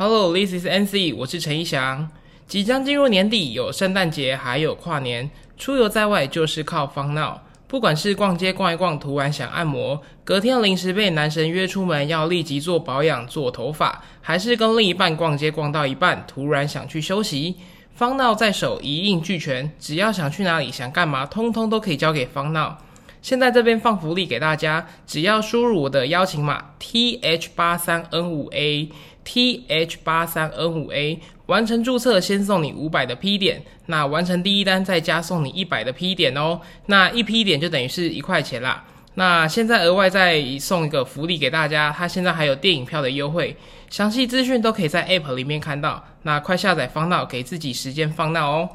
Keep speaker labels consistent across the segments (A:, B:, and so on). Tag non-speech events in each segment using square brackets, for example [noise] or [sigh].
A: Hello，this is NC，我是陈一翔。即将进入年底，有圣诞节，还有跨年，出游在外就是靠方闹。不管是逛街逛一逛，突然想按摩，隔天临时被男神约出门要立即做保养、做头发，还是跟另一半逛街逛到一半，突然想去休息，方闹在手一应俱全，只要想去哪里、想干嘛，通通都可以交给方闹。现在这边放福利给大家，只要输入我的邀请码 T H 八三 N 五 A T H 八三 N 五 A，完成注册先送你五百的 P 点，那完成第一单再加送你一百的 P 点哦，那一 P 点就等于是一块钱啦。那现在额外再送一个福利给大家，它现在还有电影票的优惠，详细资讯都可以在 App 里面看到。那快下载放闹，给自己时间放闹哦。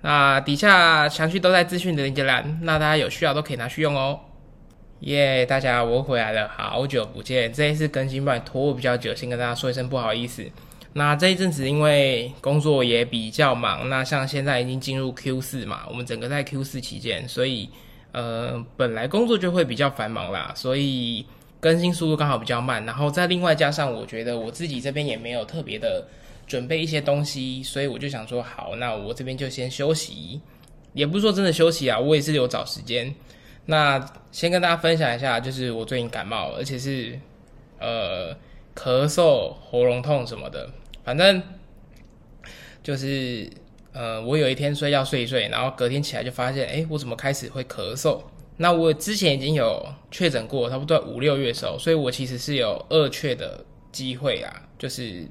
A: 那底下详细都在资讯的链接栏，那大家有需要都可以拿去用哦。耶，大家我回来了，好久不见，这一次更新不然拖我比较久，先跟大家说一声不好意思。那这一阵子因为工作也比较忙，那像现在已经进入 Q 四嘛，我们整个在 Q 四期间，所以呃本来工作就会比较繁忙啦，所以更新速度刚好比较慢，然后再另外加上我觉得我自己这边也没有特别的。准备一些东西，所以我就想说，好，那我这边就先休息，也不是说真的休息啊，我也是有找时间。那先跟大家分享一下，就是我最近感冒，而且是呃咳嗽、喉咙痛什么的，反正就是呃我有一天睡觉睡一睡，然后隔天起来就发现，哎，我怎么开始会咳嗽？那我之前已经有确诊过，差不多五六月的时候，所以我其实是有二确的机会啊，就是。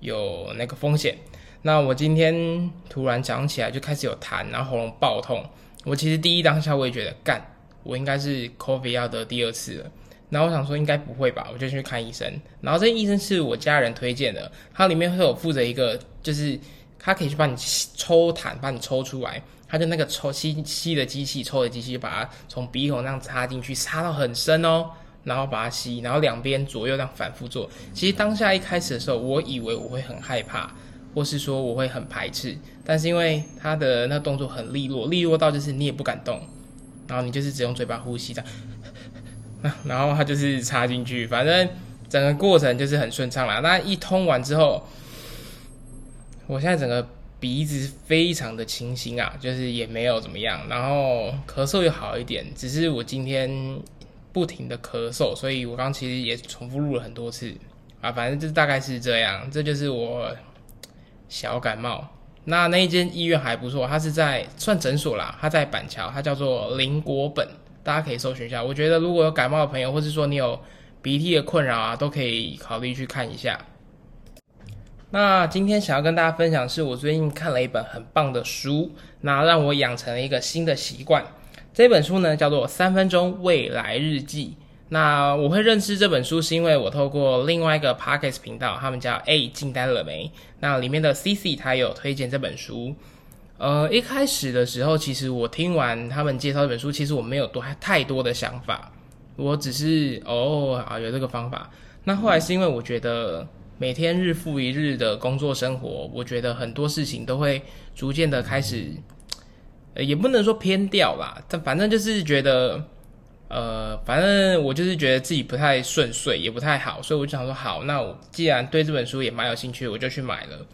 A: 有那个风险，那我今天突然讲起来就开始有痰，然后喉咙爆痛。我其实第一当下我也觉得干，我应该是 COVID 要得第二次了。然后我想说应该不会吧，我就去看医生。然后这医生是我家人推荐的，他里面会有负责一个，就是他可以去帮你抽痰，帮你抽出来。他就那个抽吸吸的机器，抽的机器，把它从鼻孔那样插进去，插到很深哦。然后把它吸，然后两边左右这样反复做。其实当下一开始的时候，我以为我会很害怕，或是说我会很排斥。但是因为他的那动作很利落，利落到就是你也不敢动，然后你就是只用嘴巴呼吸这样。[laughs] 然后他就是插进去，反正整个过程就是很顺畅啦。那一通完之后，我现在整个鼻子非常的清新啊，就是也没有怎么样，然后咳嗽又好一点，只是我今天。不停的咳嗽，所以我刚其实也重复录了很多次啊，反正就大概是这样，这就是我小感冒。那那一间医院还不错，它是在算诊所啦，它在板桥，它叫做林国本，大家可以搜寻一下。我觉得如果有感冒的朋友，或是说你有鼻涕的困扰啊，都可以考虑去看一下。那今天想要跟大家分享，是我最近看了一本很棒的书，那让我养成了一个新的习惯。这本书呢叫做《三分钟未来日记》。那我会认识这本书，是因为我透过另外一个 Podcast 频道，他们叫 A 进单了没？那里面的 CC 他有推荐这本书。呃，一开始的时候，其实我听完他们介绍这本书，其实我没有多太多的想法，我只是哦啊有这个方法。那后来是因为我觉得每天日复一日的工作生活，我觉得很多事情都会逐渐的开始。呃也不能说偏掉吧，但反正就是觉得，呃，反正我就是觉得自己不太顺遂，也不太好，所以我就想说，好，那我既然对这本书也蛮有兴趣，我就去买了。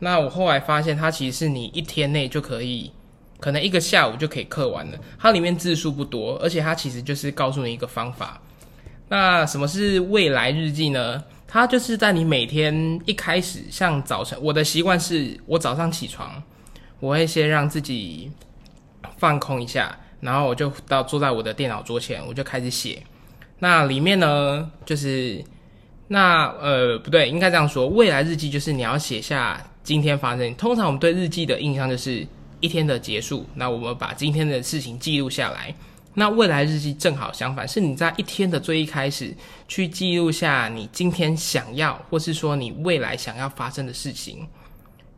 A: 那我后来发现，它其实是你一天内就可以，可能一个下午就可以刻完了。它里面字数不多，而且它其实就是告诉你一个方法。那什么是未来日记呢？它就是在你每天一开始，像早晨，我的习惯是我早上起床，我会先让自己。放空一下，然后我就到坐在我的电脑桌前，我就开始写。那里面呢，就是那呃不对，应该这样说，未来日记就是你要写下今天发生。通常我们对日记的印象就是一天的结束，那我们把今天的事情记录下来。那未来日记正好相反，是你在一天的最一开始去记录下你今天想要，或是说你未来想要发生的事情。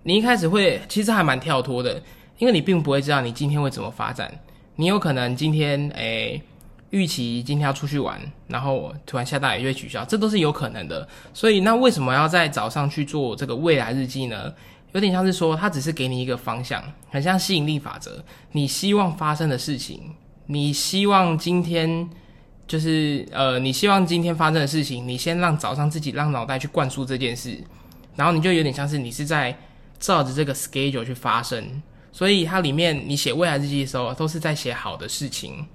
A: 你一开始会其实还蛮跳脱的。因为你并不会知道你今天会怎么发展，你有可能今天诶预期今天要出去玩，然后突然下大雨就会取消，这都是有可能的。所以那为什么要在早上去做这个未来日记呢？有点像是说，它只是给你一个方向，很像吸引力法则。你希望发生的事情，你希望今天就是呃，你希望今天发生的事情，你先让早上自己让脑袋去灌输这件事。然后你就有点像是你是在照着这个 schedule 去发生，所以它里面你写未来日记的时候，都是在写好的事情，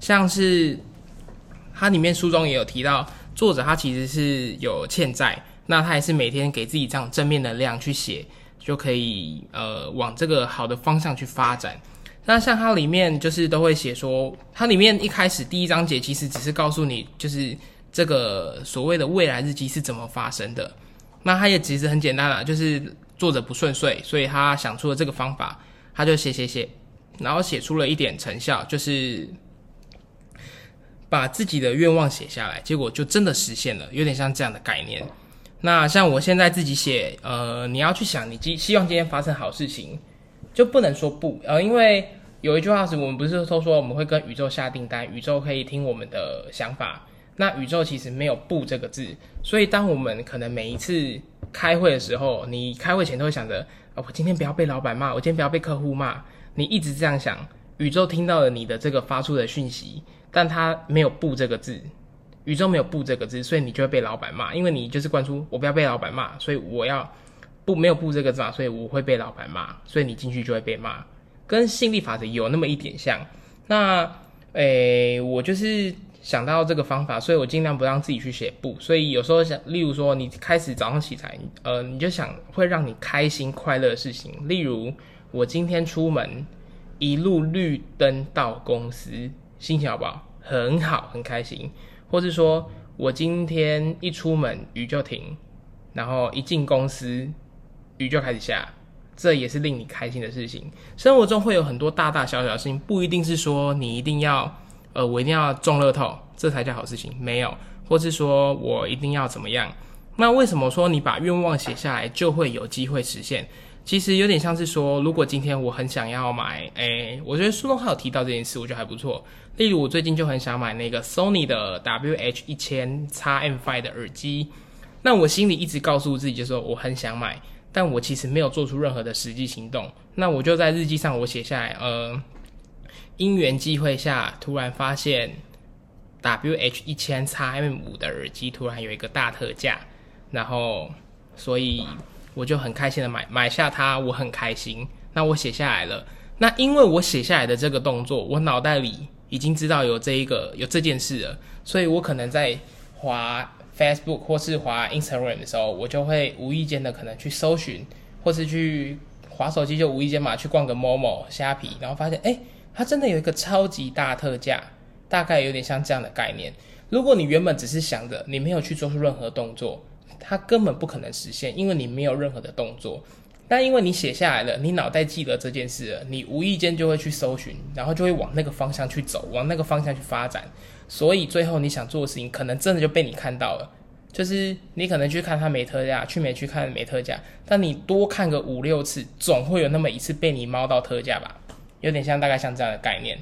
A: 像是它里面书中也有提到，作者他其实是有欠债，那他也是每天给自己这样正面能量去写，就可以呃往这个好的方向去发展。那像它里面就是都会写说，它里面一开始第一章节其实只是告诉你，就是这个所谓的未来日记是怎么发生的。那它也其实很简单啦，就是作者不顺遂，所以他想出了这个方法，他就写写写，然后写出了一点成效，就是把自己的愿望写下来，结果就真的实现了，有点像这样的概念。那像我现在自己写，呃，你要去想，你希希望今天发生好事情。就不能说不，呃，因为有一句话是，我们不是都说我们会跟宇宙下订单，宇宙可以听我们的想法。那宇宙其实没有“不”这个字，所以当我们可能每一次开会的时候，你开会前都会想着，哦，我今天不要被老板骂，我今天不要被客户骂。你一直这样想，宇宙听到了你的这个发出的讯息，但它没有“不”这个字，宇宙没有“不”这个字，所以你就会被老板骂，因为你就是灌输我不要被老板骂，所以我要。不没有不这个字嘛，所以我会被老板骂，所以你进去就会被骂，跟心理法则有那么一点像。那诶，我就是想到这个方法，所以我尽量不让自己去写不。所以有时候想，例如说你开始早上起来，呃，你就想会让你开心快乐的事情，例如我今天出门一路绿灯到公司，心情好不好？很好，很开心。或是说我今天一出门雨就停，然后一进公司。雨就开始下，这也是令你开心的事情。生活中会有很多大大小小的事情，不一定是说你一定要，呃，我一定要中乐透，这才叫好事情。没有，或是说我一定要怎么样？那为什么说你把愿望写下来就会有机会实现？其实有点像是说，如果今天我很想要买，诶，我觉得书中还有提到这件事，我觉得还不错。例如我最近就很想买那个 Sony 的 WH 一千 x M5 的耳机，那我心里一直告诉自己，就说我很想买。但我其实没有做出任何的实际行动，那我就在日记上我写下来，呃，因缘际会下突然发现，WH 一千 x M 五的耳机突然有一个大特价，然后所以我就很开心的买买下它，我很开心。那我写下来了，那因为我写下来的这个动作，我脑袋里已经知道有这一个有这件事了，所以我可能在滑。Facebook 或是滑 Instagram 的时候，我就会无意间的可能去搜寻，或是去滑手机就无意间嘛去逛个 Momo 虾皮，然后发现哎，它真的有一个超级大特价，大概有点像这样的概念。如果你原本只是想着，你没有去做出任何动作，它根本不可能实现，因为你没有任何的动作。但因为你写下来了，你脑袋记得这件事了，你无意间就会去搜寻，然后就会往那个方向去走，往那个方向去发展。所以最后你想做的事情，可能真的就被你看到了。就是你可能去看它没特价，去没去看没特价，但你多看个五六次，总会有那么一次被你猫到特价吧？有点像，大概像这样的概念。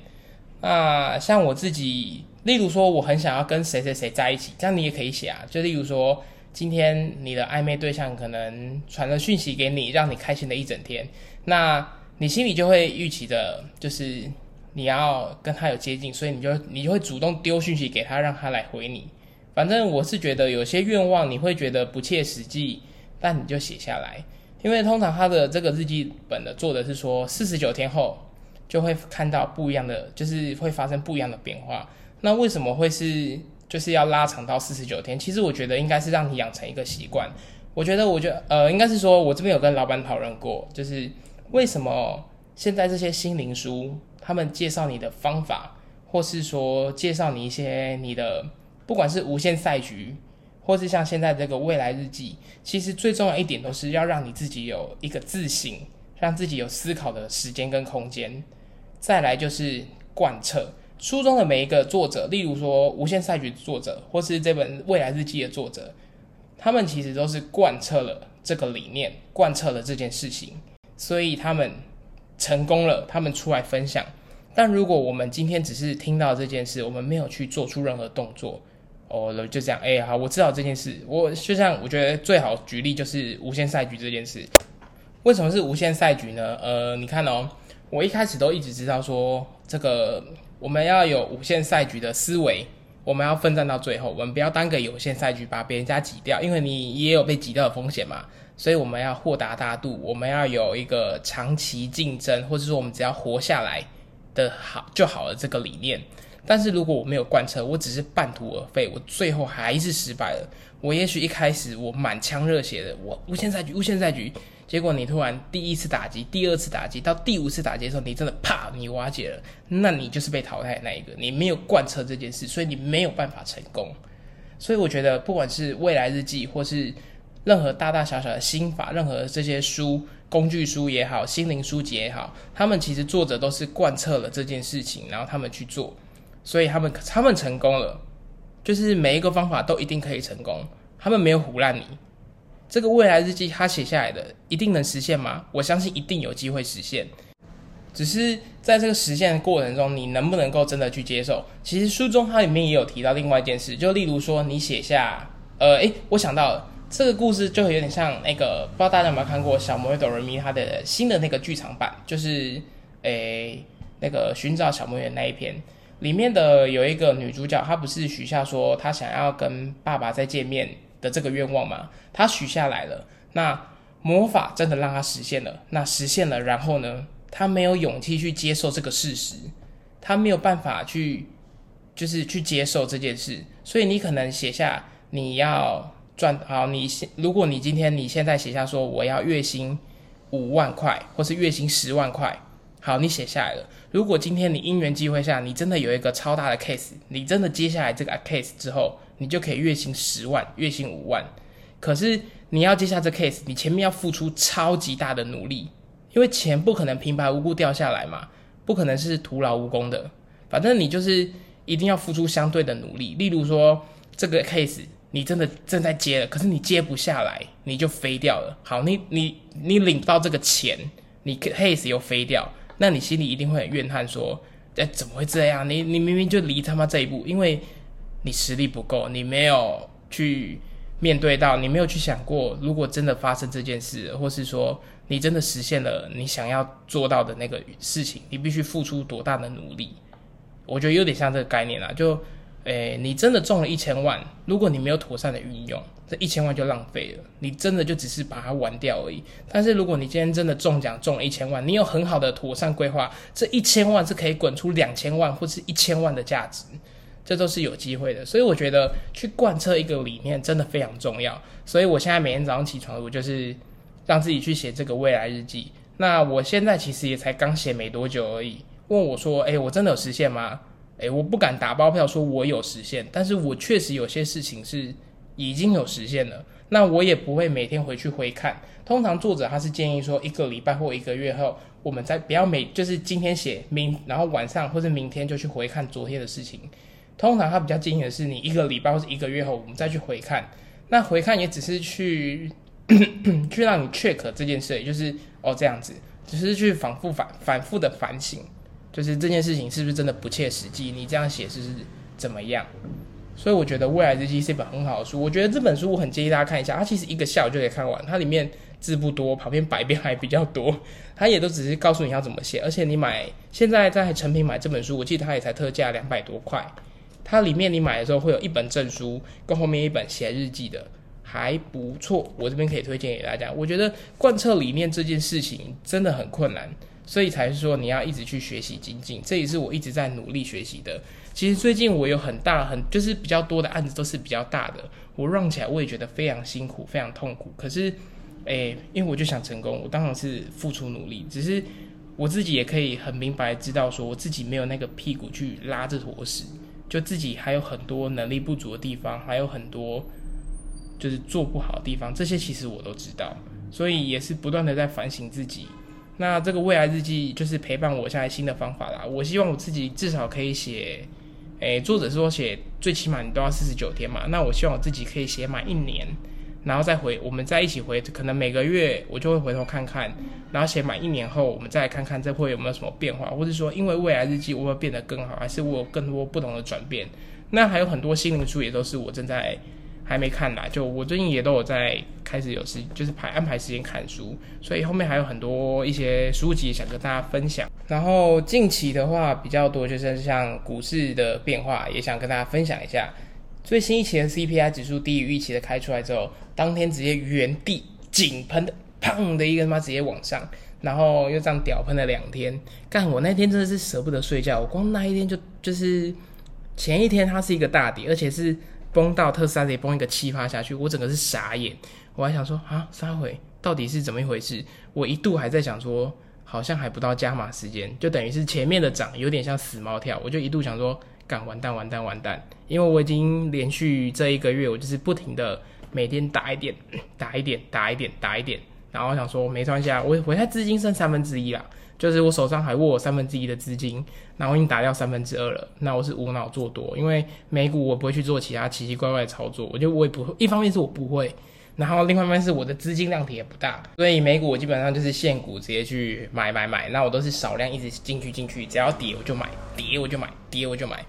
A: 那像我自己，例如说我很想要跟谁谁谁在一起，这样你也可以写啊。就例如说，今天你的暧昧对象可能传了讯息给你，让你开心的一整天，那你心里就会预期着，就是你要跟他有接近，所以你就你就会主动丢讯息给他，让他来回你。反正我是觉得有些愿望你会觉得不切实际，但你就写下来，因为通常他的这个日记本的做的是说四十九天后就会看到不一样的，就是会发生不一样的变化。那为什么会是就是要拉长到四十九天？其实我觉得应该是让你养成一个习惯。我觉得，我觉得呃，应该是说我这边有跟老板讨论过，就是为什么现在这些心灵书他们介绍你的方法，或是说介绍你一些你的。不管是无限赛局，或是像现在这个未来日记，其实最重要一点都是要让你自己有一个自省，让自己有思考的时间跟空间。再来就是贯彻书中的每一个作者，例如说无限赛局作者，或是这本未来日记的作者，他们其实都是贯彻了这个理念，贯彻了这件事情，所以他们成功了，他们出来分享。但如果我们今天只是听到这件事，我们没有去做出任何动作。哦，就这样，哎，好，我知道这件事。我就像我觉得最好举例就是无限赛局这件事。为什么是无限赛局呢？呃，你看哦，我一开始都一直知道说这个我们要有无限赛局的思维，我们要奋战到最后，我们不要单个有限赛局把别人家挤掉，因为你也有被挤掉的风险嘛。所以我们要豁达大度，我们要有一个长期竞争，或者说我们只要活下来的好就好了这个理念。但是如果我没有贯彻，我只是半途而废，我最后还是失败了。我也许一开始我满腔热血的，我无限赛局，无限赛局，结果你突然第一次打击，第二次打击，到第五次打击的时候，你真的啪，你瓦解了，那你就是被淘汰的那一个，你没有贯彻这件事，所以你没有办法成功。所以我觉得，不管是未来日记，或是任何大大小小的心法，任何这些书、工具书也好，心灵书籍也好，他们其实作者都是贯彻了这件事情，然后他们去做。所以他们他们成功了，就是每一个方法都一定可以成功。他们没有唬烂你。这个未来日记他写下来的一定能实现吗？我相信一定有机会实现。只是在这个实现的过程中，你能不能够真的去接受？其实书中它里面也有提到另外一件事，就例如说你写下，呃，诶，我想到这个故事就有点像那个，不知道大家有没有看过《小魔女哆瑞咪》它的新的那个剧场版，就是诶那个寻找小魔女那一篇。里面的有一个女主角，她不是许下说她想要跟爸爸再见面的这个愿望吗？他许下来了，那魔法真的让他实现了。那实现了，然后呢？他没有勇气去接受这个事实，他没有办法去，就是去接受这件事。所以你可能写下你要赚好，你现如果你今天你现在写下说我要月薪五万块，或是月薪十万块。好，你写下来了。如果今天你因缘机会下，你真的有一个超大的 case，你真的接下来这个 case 之后，你就可以月薪十万、月薪五万。可是你要接下这 case，你前面要付出超级大的努力，因为钱不可能平白无故掉下来嘛，不可能是徒劳无功的。反正你就是一定要付出相对的努力。例如说，这个 case 你真的正在接了，可是你接不下来，你就飞掉了。好，你你你领不到这个钱，你 case 又飞掉。那你心里一定会很怨叹，说：“哎，怎么会这样？你你明明就离他妈这一步，因为你实力不够，你没有去面对到，你没有去想过，如果真的发生这件事，或是说你真的实现了你想要做到的那个事情，你必须付出多大的努力？我觉得有点像这个概念啦，就。”诶，你真的中了一千万，如果你没有妥善的运用，这一千万就浪费了。你真的就只是把它玩掉而已。但是如果你今天真的中奖中了一千万，你有很好的妥善规划，这一千万是可以滚出两千万或是一千万的价值，这都是有机会的。所以我觉得去贯彻一个理念真的非常重要。所以我现在每天早上起床，我就是让自己去写这个未来日记。那我现在其实也才刚写没多久而已。问我说：“诶，我真的有实现吗？”诶，我不敢打包票说我有实现，但是我确实有些事情是已经有实现了。那我也不会每天回去回看。通常作者他是建议说，一个礼拜或一个月后，我们再不要每就是今天写明，然后晚上或者明天就去回看昨天的事情。通常他比较建议的是，你一个礼拜或者一个月后，我们再去回看。那回看也只是去 [coughs] 去让你 check 这件事，就是哦这样子，只是去反复反反复的反省。就是这件事情是不是真的不切实际？你这样写是怎么样？所以我觉得《未来日记》是一本很好的书。我觉得这本书我很建议大家看一下。它其实一个下午就可以看完。它里面字不多，旁边白边还比较多。它也都只是告诉你要怎么写。而且你买现在在成品买这本书，我记得它也才特价两百多块。它里面你买的时候会有一本证书，跟后面一本写日记的，还不错。我这边可以推荐给大家。我觉得贯彻理念这件事情真的很困难。所以才是说你要一直去学习精进，这也是我一直在努力学习的。其实最近我有很大很就是比较多的案子都是比较大的，我让起来我也觉得非常辛苦，非常痛苦。可是，诶，因为我就想成功，我当然是付出努力。只是我自己也可以很明白知道，说我自己没有那个屁股去拉这坨屎，就自己还有很多能力不足的地方，还有很多就是做不好的地方，这些其实我都知道，所以也是不断的在反省自己。那这个未来日记就是陪伴我现在新的方法啦。我希望我自己至少可以写，诶，作者说写最起码你都要四十九天嘛。那我希望我自己可以写满一年，然后再回，我们再一起回，可能每个月我就会回头看看，然后写满一年后，我们再来看看这会有没有什么变化，或者说因为未来日记我会变得更好，还是我有更多不同的转变。那还有很多心灵书也都是我正在。还没看啦，就我最近也都有在开始有时就是排安排时间看书，所以后面还有很多一些书籍想跟大家分享。然后近期的话比较多，就是像股市的变化，也想跟大家分享一下。最新一期的 CPI 指数低于预期的开出来之后，当天直接原地井喷的，砰的一个他妈直接往上，然后又这样屌喷了两天。干我那天真的是舍不得睡觉，我光那一天就就是前一天它是一个大跌，而且是崩到特斯拉也崩一个七趴下去，我整个是傻眼。我还想说啊，三回到底是怎么一回事？我一度还在想说。好像还不到加码时间，就等于是前面的涨有点像死猫跳，我就一度想说，干完蛋完蛋完蛋，因为我已经连续这一个月，我就是不停的每天打一点，打一点，打一点，打一点，然后想说没关系啊，我我现在资金剩三分之一啦，就是我手上还握三分之一的资金，然后已经打掉三分之二了，那我是无脑做多，因为美股我不会去做其他奇奇怪怪的操作，我就我也不会，一方面是我不会。然后另外一面是我的资金量体也不大，所以美股我基本上就是现股直接去买买买，那我都是少量一直进去进去，只要跌我就买，跌我就买，跌我就买，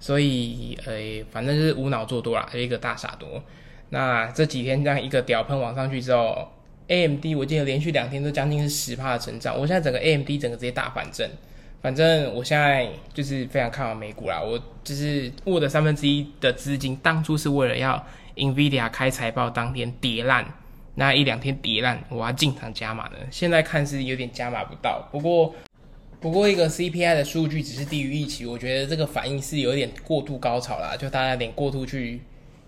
A: 所以呃反正就是无脑做多啦，一个大傻多。那这几天这样一个屌喷往上去之后，AMD 我记得连续两天都将近是十帕的成长，我现在整个 AMD 整个直接大反正，反正我现在就是非常看好美股啦，我就是握的三分之一的资金，当初是为了要。NVIDIA 开财报当天跌烂，那一两天跌烂，我要进场加码的。现在看是有点加码不到，不过不过一个 CPI 的数据只是低于预期，我觉得这个反应是有点过度高潮啦，就大家有点过度去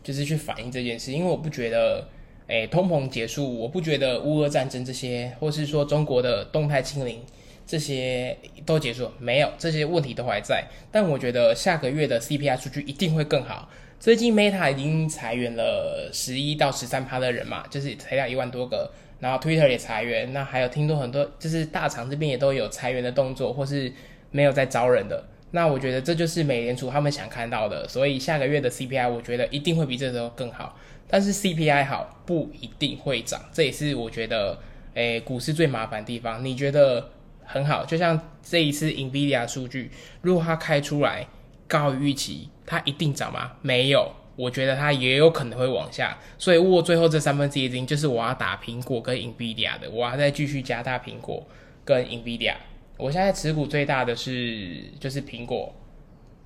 A: 就是去反映这件事，因为我不觉得，诶通膨结束，我不觉得乌俄战争这些，或是说中国的动态清零这些都结束，没有这些问题都还在，但我觉得下个月的 CPI 数据一定会更好。最近 Meta 已经裁员了十一到十三趴的人嘛，就是裁掉一万多个，然后 Twitter 也裁员，那还有听说很多就是大厂这边也都有裁员的动作，或是没有在招人的。那我觉得这就是美联储他们想看到的，所以下个月的 CPI 我觉得一定会比这时候更好。但是 CPI 好不一定会涨，这也是我觉得诶股市最麻烦的地方。你觉得很好，就像这一次 Nvidia 数据，如果它开出来。高于预期，它一定涨吗？没有，我觉得它也有可能会往下。所以握最后这三分之一资金，就是我要打苹果跟 Nvidia 的，我要再继续加大苹果跟 Nvidia。我现在持股最大的是就是苹果、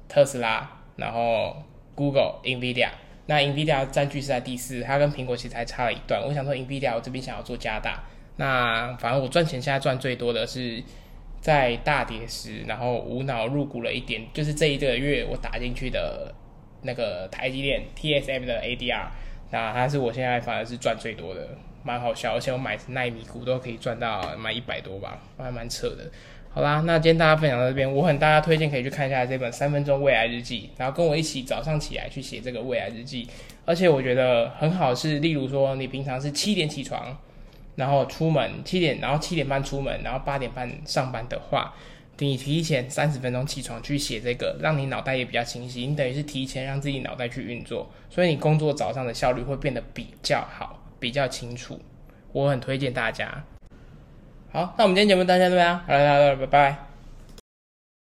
A: 特斯拉，然后 Google、Nvidia。那 Nvidia 占据是在第四，它跟苹果其实还差了一段。我想说 Nvidia 我这边想要做加大，那反正我赚钱现在赚最多的是。在大跌时，然后无脑入股了一点，就是这一个月我打进去的那个台积电 TSM 的 ADR，那它是我现在反而是赚最多的，蛮好笑，而且我买奈米股都可以赚到买一百多吧，还蛮扯的。好啦，那今天大家分享到这边，我很大家推荐可以去看一下这本三分钟未来日记，然后跟我一起早上起来去写这个未来日记，而且我觉得很好是，例如说你平常是七点起床。然后出门七点，然后七点半出门，然后八点半上班的话，你提前三十分钟起床去写这个，让你脑袋也比较清晰。你等于是提前让自己脑袋去运作，所以你工作早上的效率会变得比较好，比较清楚。我很推荐大家。好，那我们今天节目到这边啊，好了，拜拜。